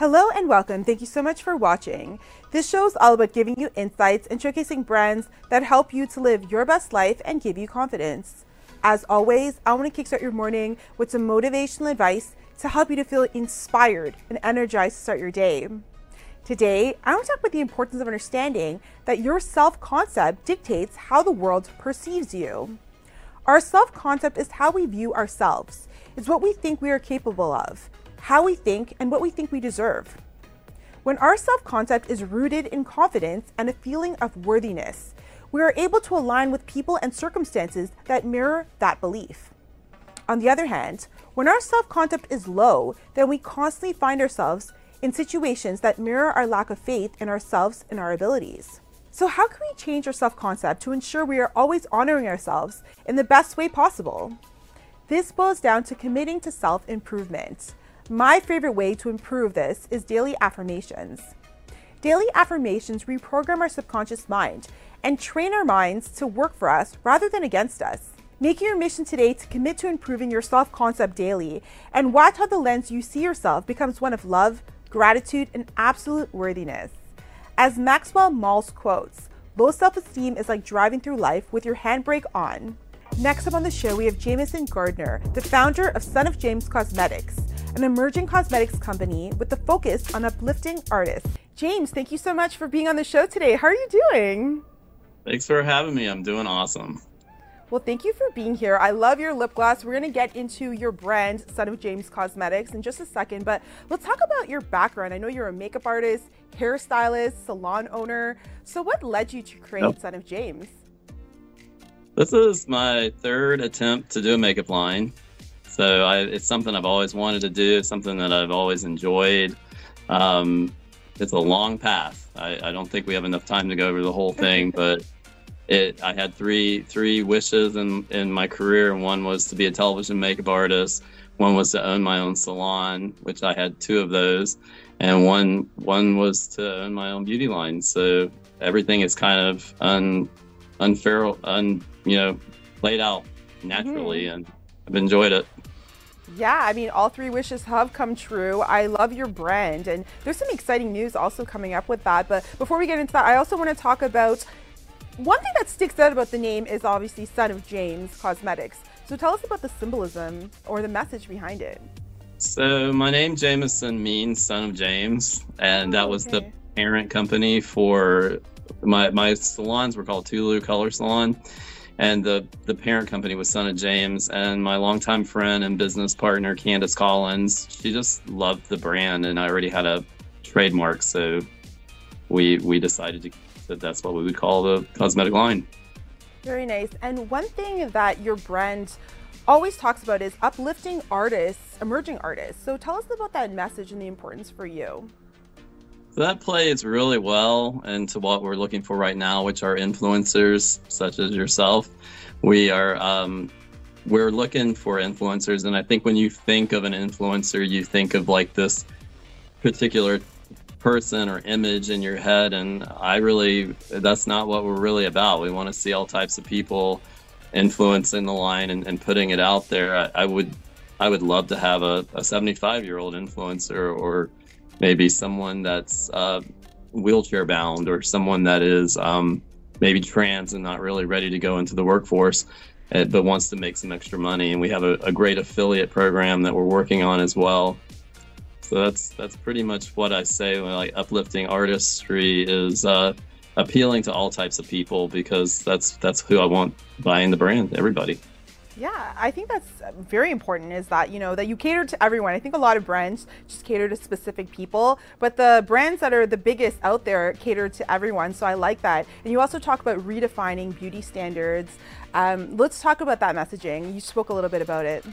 Hello and welcome. Thank you so much for watching. This show is all about giving you insights and showcasing brands that help you to live your best life and give you confidence. As always, I want to kickstart your morning with some motivational advice to help you to feel inspired and energized to start your day. Today, I want to talk about the importance of understanding that your self concept dictates how the world perceives you. Our self concept is how we view ourselves, it's what we think we are capable of, how we think, and what we think we deserve. When our self concept is rooted in confidence and a feeling of worthiness, we are able to align with people and circumstances that mirror that belief. On the other hand, when our self concept is low, then we constantly find ourselves in situations that mirror our lack of faith in ourselves and our abilities. So, how can we change our self concept to ensure we are always honoring ourselves in the best way possible? This boils down to committing to self improvement. My favorite way to improve this is daily affirmations. Daily affirmations reprogram our subconscious mind and train our minds to work for us rather than against us. Make your mission today to commit to improving your self concept daily and watch how the lens you see yourself becomes one of love, gratitude, and absolute worthiness. As Maxwell Maltz quotes, low self esteem is like driving through life with your handbrake on. Next up on the show, we have Jameson Gardner, the founder of Son of James Cosmetics an emerging cosmetics company with a focus on uplifting artists. James, thank you so much for being on the show today. How are you doing? Thanks for having me. I'm doing awesome. Well, thank you for being here. I love your lip gloss. We're going to get into your brand, Son of James Cosmetics, in just a second, but let's talk about your background. I know you're a makeup artist, hairstylist, salon owner. So, what led you to create yep. Son of James? This is my third attempt to do a makeup line. So I, it's something I've always wanted to do. It's something that I've always enjoyed. Um, it's a long path. I, I, don't think we have enough time to go over the whole thing, but it. I had three three wishes in in my career, and one was to be a television makeup artist. One was to own my own salon, which I had two of those, and one one was to own my own beauty line. So everything is kind of un unfair, un you know, played out naturally, mm-hmm. and I've enjoyed it. Yeah, I mean, all three wishes have come true. I love your brand, and there's some exciting news also coming up with that. But before we get into that, I also want to talk about one thing that sticks out about the name is obviously Son of James Cosmetics. So tell us about the symbolism or the message behind it. So my name Jameson means son of James, and that oh, was the parent company for my my salons were called Tulu Color Salon and the the parent company was Son of James. And my longtime friend and business partner Candace Collins, she just loved the brand, and I already had a trademark, so we we decided to that that's what we would call the cosmetic line. Very nice. And one thing that your brand always talks about is uplifting artists, emerging artists. So tell us about that message and the importance for you. That plays really well into what we're looking for right now, which are influencers such as yourself. We are um, we're looking for influencers, and I think when you think of an influencer, you think of like this particular person or image in your head, and I really that's not what we're really about. We want to see all types of people influencing the line and, and putting it out there. I, I would I would love to have a, a 75 year old influencer or maybe someone that's uh, wheelchair bound or someone that is um, maybe trans and not really ready to go into the workforce uh, but wants to make some extra money. And we have a, a, great affiliate program that we're working on as well. So that's that's pretty much what i say. When like uplifting artistry is uh, appealing to all types of people because that's that's who i want buying the brand everybody yeah, I think that's very important is that, you know, that you cater to everyone. I think a lot of brands just cater to specific people, but the brands that are the biggest out there cater to everyone. So I like that. And you also talk about redefining beauty standards. Um, let's talk about that messaging. You spoke a little bit about it.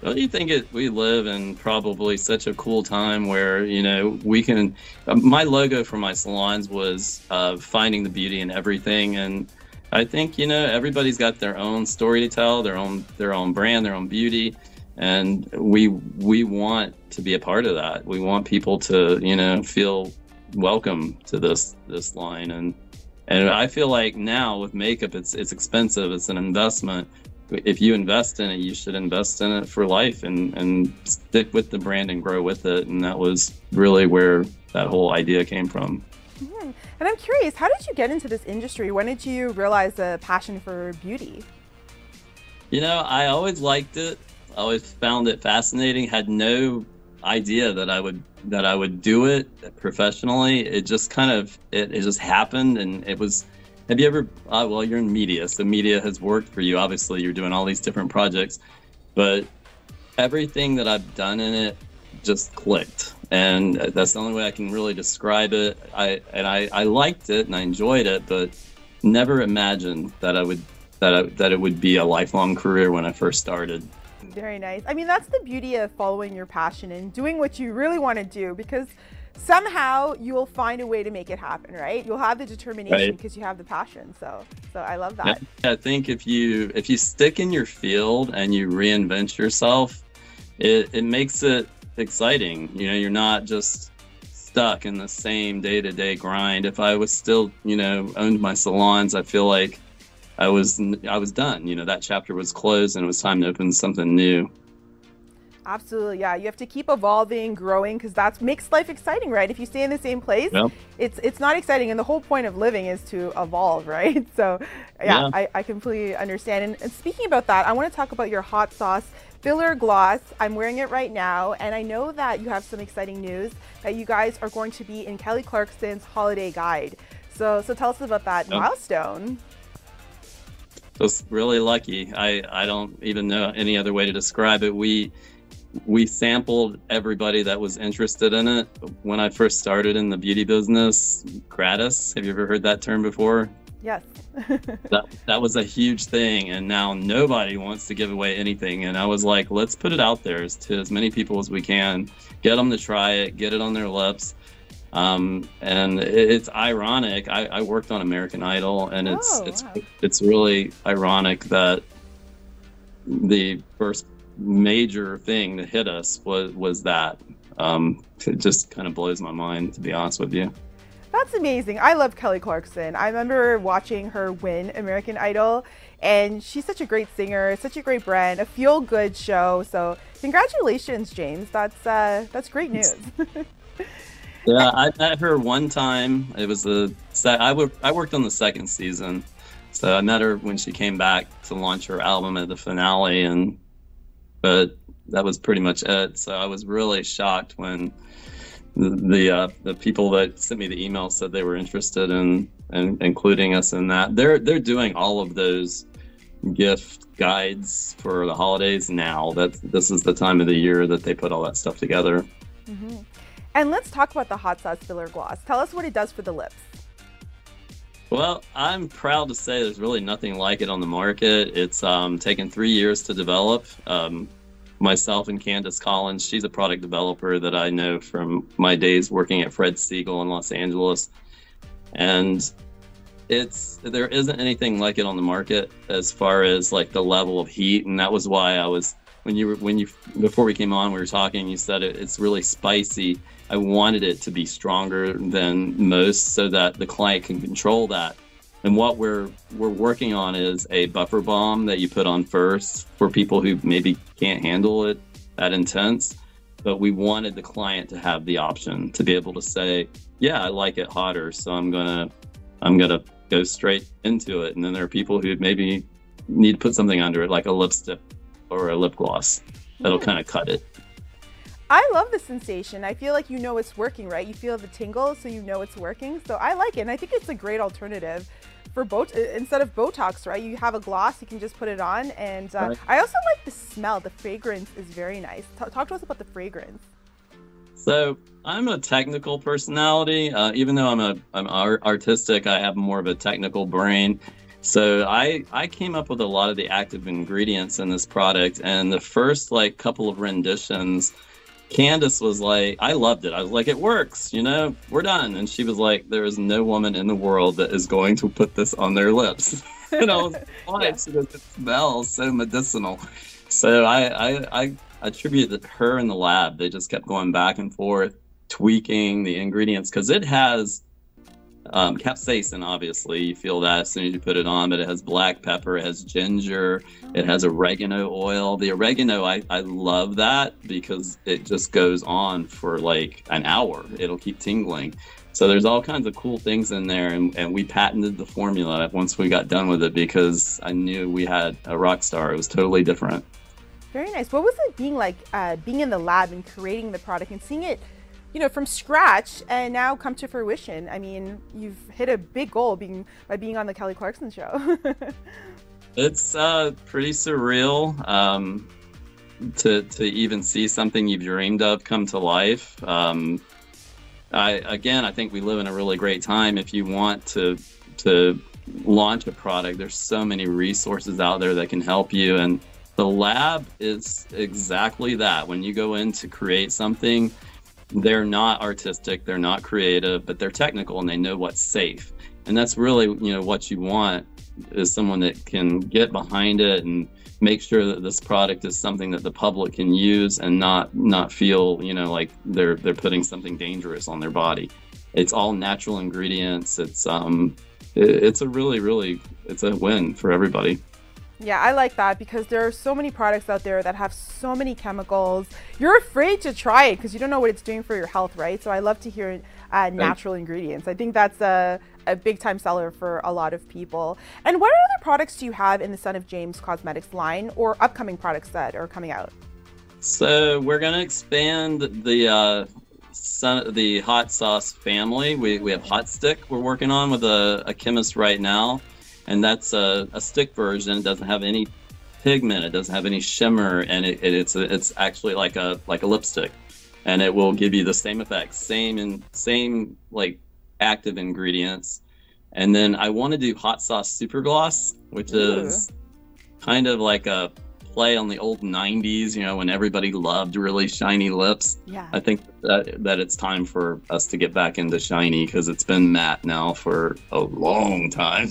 Don't you think it, we live in probably such a cool time where, you know, we can. My logo for my salons was uh, finding the beauty in everything. And I think you know everybody's got their own story to tell, their own their own brand, their own beauty, and we we want to be a part of that. We want people to you know feel welcome to this this line and and I feel like now with makeup it's it's expensive, it's an investment, if you invest in it, you should invest in it for life and, and stick with the brand and grow with it. And that was really where that whole idea came from. Mm-hmm. And I'm curious, how did you get into this industry? When did you realize a passion for beauty? You know, I always liked it. I always found it fascinating. Had no idea that I would that I would do it professionally. It just kind of it, it just happened, and it was have you ever? Uh, well, you're in media, so media has worked for you. Obviously, you're doing all these different projects, but everything that I've done in it just clicked, and that's the only way I can really describe it. I and I, I liked it and I enjoyed it, but never imagined that I would that I, that it would be a lifelong career when I first started. Very nice. I mean, that's the beauty of following your passion and doing what you really want to do because somehow you will find a way to make it happen, right? You'll have the determination right. because you have the passion. So, so I love that. I think if you if you stick in your field and you reinvent yourself, it it makes it exciting. You know, you're not just stuck in the same day-to-day grind. If I was still, you know, owned my salons, I feel like I was I was done. You know, that chapter was closed and it was time to open something new. Absolutely, yeah. You have to keep evolving, growing, because that makes life exciting, right? If you stay in the same place, yep. it's it's not exciting. And the whole point of living is to evolve, right? So, yeah, yeah. I, I completely understand. And, and speaking about that, I want to talk about your hot sauce filler gloss. I'm wearing it right now, and I know that you have some exciting news that you guys are going to be in Kelly Clarkson's holiday guide. So, so tell us about that yep. milestone. Just really lucky. I I don't even know any other way to describe it. We we sampled everybody that was interested in it when I first started in the beauty business. Gratis. Have you ever heard that term before? Yes. that, that was a huge thing. And now nobody wants to give away anything. And I was like, let's put it out there to as many people as we can, get them to try it, get it on their lips. Um, and it, it's ironic. I, I, worked on American Idol, and it's oh, it's wow. it's really ironic that the first major thing that hit us was was that. Um, it just kind of blows my mind, to be honest with you. That's amazing. I love Kelly Clarkson. I remember watching her win American Idol, and she's such a great singer, such a great brand, a feel good show. So, congratulations, James. That's uh, that's great news. yeah, I met her one time. It was the I, worked on the second season, so I met her when she came back to launch her album at the finale, and but that was pretty much it. So I was really shocked when the the, uh, the people that sent me the email said they were interested in, in including us in that. They're they're doing all of those gift guides for the holidays now. That this is the time of the year that they put all that stuff together. Mm-hmm. And let's talk about the hot sauce filler gloss. Tell us what it does for the lips. Well, I'm proud to say there's really nothing like it on the market. It's um, taken three years to develop. Um, myself and Candace Collins, she's a product developer that I know from my days working at Fred Segal in Los Angeles. And it's there isn't anything like it on the market as far as like the level of heat and that was why I was when you were when you before we came on we were talking you said it, it's really spicy I wanted it to be stronger than most so that the client can control that. And what we're we're working on is a buffer bomb that you put on first for people who maybe can't handle it that intense. But we wanted the client to have the option to be able to say, "Yeah, I like it hotter, so I'm gonna I'm gonna go straight into it." And then there are people who maybe need to put something under it, like a lipstick or a lip gloss, that'll mm. kind of cut it. I love the sensation. I feel like you know it's working, right? You feel the tingle, so you know it's working. So I like it, and I think it's a great alternative for Bot- instead of Botox, right? You have a gloss, you can just put it on, and uh, right. I also like the smell. The fragrance is very nice. T- talk to us about the fragrance. So I'm a technical personality. Uh, even though I'm a I'm art- artistic, I have more of a technical brain. So I I came up with a lot of the active ingredients in this product, and the first like couple of renditions Candace was like, I loved it. I was like, it works, you know, we're done. And she was like, there is no woman in the world that is going to put this on their lips. and I was why? Yeah. She goes, it smells so medicinal. So I, I, I attribute that her in the lab, they just kept going back and forth, tweaking the ingredients because it has um, capsaicin, obviously, you feel that as soon as you put it on, but it has black pepper, it has ginger, it has oregano oil. The oregano, I, I love that because it just goes on for like an hour. It'll keep tingling. So there's all kinds of cool things in there, and, and we patented the formula once we got done with it because I knew we had a rock star. It was totally different. Very nice. What was it being like, uh, being in the lab and creating the product and seeing it you know, from scratch and now come to fruition. I mean, you've hit a big goal being by being on the Kelly Clarkson show. it's uh, pretty surreal um, to to even see something you've dreamed of come to life. Um, I again, I think we live in a really great time. If you want to to launch a product, there's so many resources out there that can help you and the lab is exactly that. When you go in to create something, they're not artistic, they're not creative, but they're technical and they know what's safe. And that's really, you know, what you want is someone that can get behind it and make sure that this product is something that the public can use and not not feel, you know, like they're they're putting something dangerous on their body. It's all natural ingredients. It's um it, it's a really really it's a win for everybody. Yeah, I like that because there are so many products out there that have so many chemicals. You're afraid to try it because you don't know what it's doing for your health, right? So I love to hear uh, natural ingredients. I think that's a, a big time seller for a lot of people. And what other products do you have in the Son of James Cosmetics line or upcoming products that are coming out? So we're going to expand the uh, son, the hot sauce family. We, we have Hot Stick we're working on with a, a chemist right now and that's a, a stick version. It doesn't have any pigment. It doesn't have any shimmer, and it, it, it's a, it's actually like a like a lipstick, and it will give you the same effects, same and same like active ingredients. And then I want to do hot sauce super gloss, which Ooh. is kind of like a play on the old 90s, you know, when everybody loved really shiny lips. Yeah. I think that, that it's time for us to get back into shiny because it's been matte now for a long time.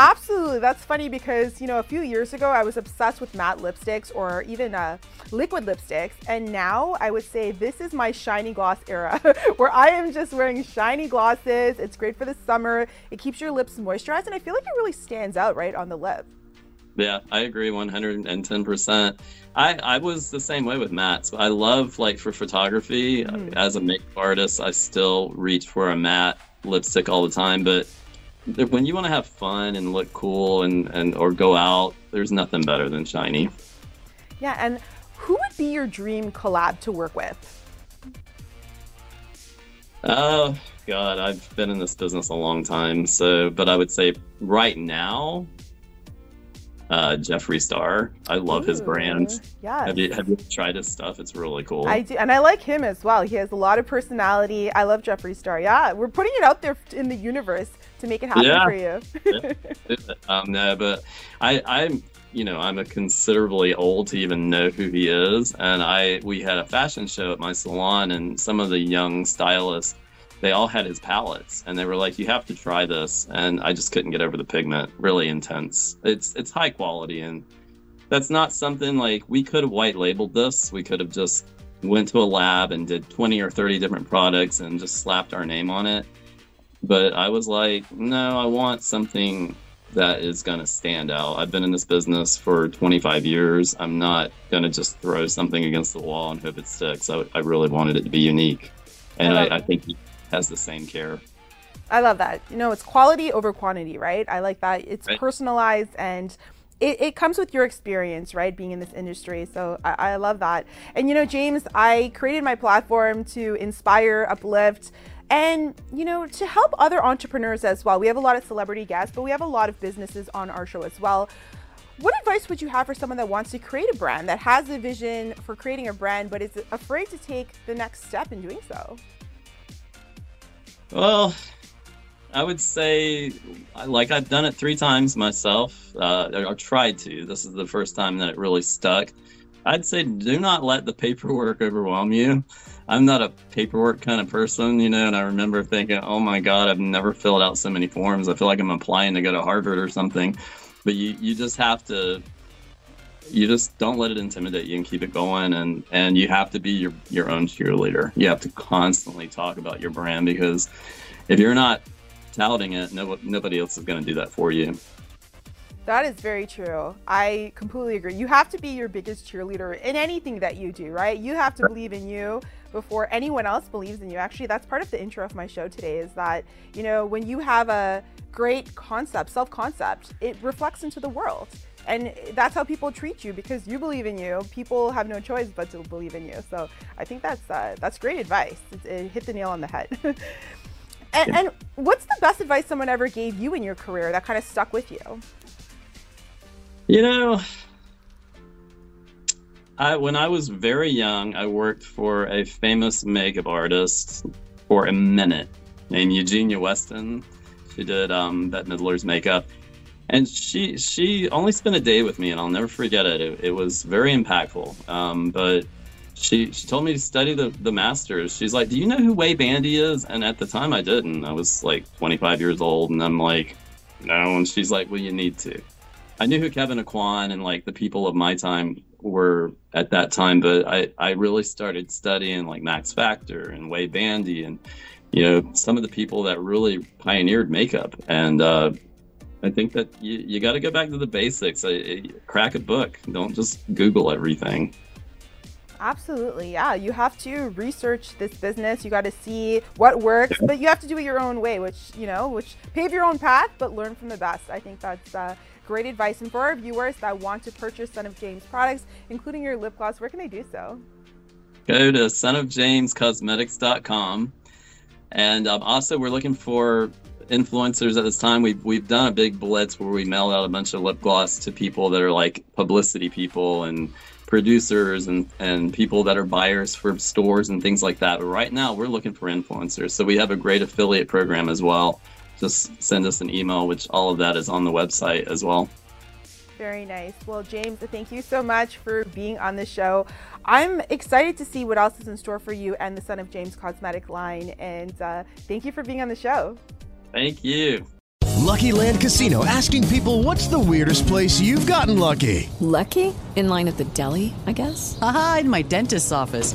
Absolutely. That's funny because, you know, a few years ago I was obsessed with matte lipsticks or even uh, liquid lipsticks. And now I would say this is my shiny gloss era where I am just wearing shiny glosses. It's great for the summer. It keeps your lips moisturized. And I feel like it really stands out right on the lip. Yeah, I agree 110%. I, I was the same way with mattes. I love, like, for photography, mm. as a makeup artist, I still reach for a matte lipstick all the time. But when you want to have fun and look cool and, and or go out, there's nothing better than shiny. Yeah, and who would be your dream collab to work with? Oh God, I've been in this business a long time, so but I would say right now, uh, Jeffree Star. I love Ooh, his brand. Yeah. Have you have you tried his stuff? It's really cool. I do, and I like him as well. He has a lot of personality. I love Jeffree Star. Yeah, we're putting it out there in the universe to make it happen yeah. for you. yeah. Um, no, but I, I'm you know I'm a considerably old to even know who he is, and I we had a fashion show at my salon, and some of the young stylists they all had his palettes and they were like you have to try this and i just couldn't get over the pigment really intense it's it's high quality and that's not something like we could have white labeled this we could have just went to a lab and did 20 or 30 different products and just slapped our name on it but i was like no i want something that is going to stand out i've been in this business for 25 years i'm not going to just throw something against the wall and hope it sticks i, I really wanted it to be unique and I, I think he has the same care. I love that. You know, it's quality over quantity, right? I like that. It's right. personalized and it, it, comes with your experience, right? Being in this industry. So I, I, love that. And, you know, James, I created my platform to inspire, uplift, and, you know, to help other entrepreneurs as well. We have a lot of celebrity guests, but we have a lot of businesses on our show as well. What advice would you have for someone that wants to create a brand, that has a vision for creating a brand, but is afraid to take the next step in doing so? Well, I would say, like I've done it three times myself, uh, or tried to. This is the first time that it really stuck. I'd say do not let the paperwork overwhelm you. I'm not a paperwork kind of person, you know, and I remember thinking, oh my God, I've never filled out so many forms. I feel like I'm applying to go to Harvard or something. But you, you just have to you just don't let it intimidate you and keep it going and and you have to be your your own cheerleader you have to constantly talk about your brand because if you're not touting it, no, nobody else is going to do that for you. That is very true. I completely agree. You have to be your biggest cheerleader in anything that you do, right? You have to believe in you before anyone else believes in you. Actually, that's part of the intro of my show today is that, you know, when you have a great concept, self concept, it reflects into the world. And that's how people treat you because you believe in you. People have no choice but to believe in you. So I think that's uh, that's great advice. It, it hit the nail on the head. and, and what's the best advice someone ever gave you in your career that kind of stuck with you? You know, I, when I was very young, I worked for a famous makeup artist for a minute named Eugenia Weston. She did um, Bette Midler's makeup, and she she only spent a day with me, and I'll never forget it. It, it was very impactful. Um, but she she told me to study the the masters. She's like, "Do you know who Way Bandy is?" And at the time, I didn't. I was like 25 years old, and I'm like, "No." And she's like, "Well, you need to." I knew who Kevyn Aucoin and like the people of my time were at that time, but I, I really started studying like Max Factor and Way Bandy and you know some of the people that really pioneered makeup. And uh, I think that you, you got to go back to the basics. I, I, crack a book. Don't just Google everything. Absolutely. Yeah. You have to research this business. You got to see what works, but you have to do it your own way, which, you know, which pave your own path, but learn from the best. I think that's uh, great advice. And for our viewers that want to purchase Son of James products, including your lip gloss, where can they do so? Go to sonofjamescosmetics.com. And um, also, we're looking for influencers at this time. We've, we've done a big blitz where we mailed out a bunch of lip gloss to people that are like publicity people and producers and, and people that are buyers for stores and things like that. But right now, we're looking for influencers. So we have a great affiliate program as well just send us an email, which all of that is on the website as well. Very nice. Well, James, thank you so much for being on the show. I'm excited to see what else is in store for you and the Son of James cosmetic line. And uh, thank you for being on the show. Thank you. Lucky Land Casino asking people what's the weirdest place you've gotten lucky? Lucky? In line at the deli, I guess? Aha, in my dentist's office.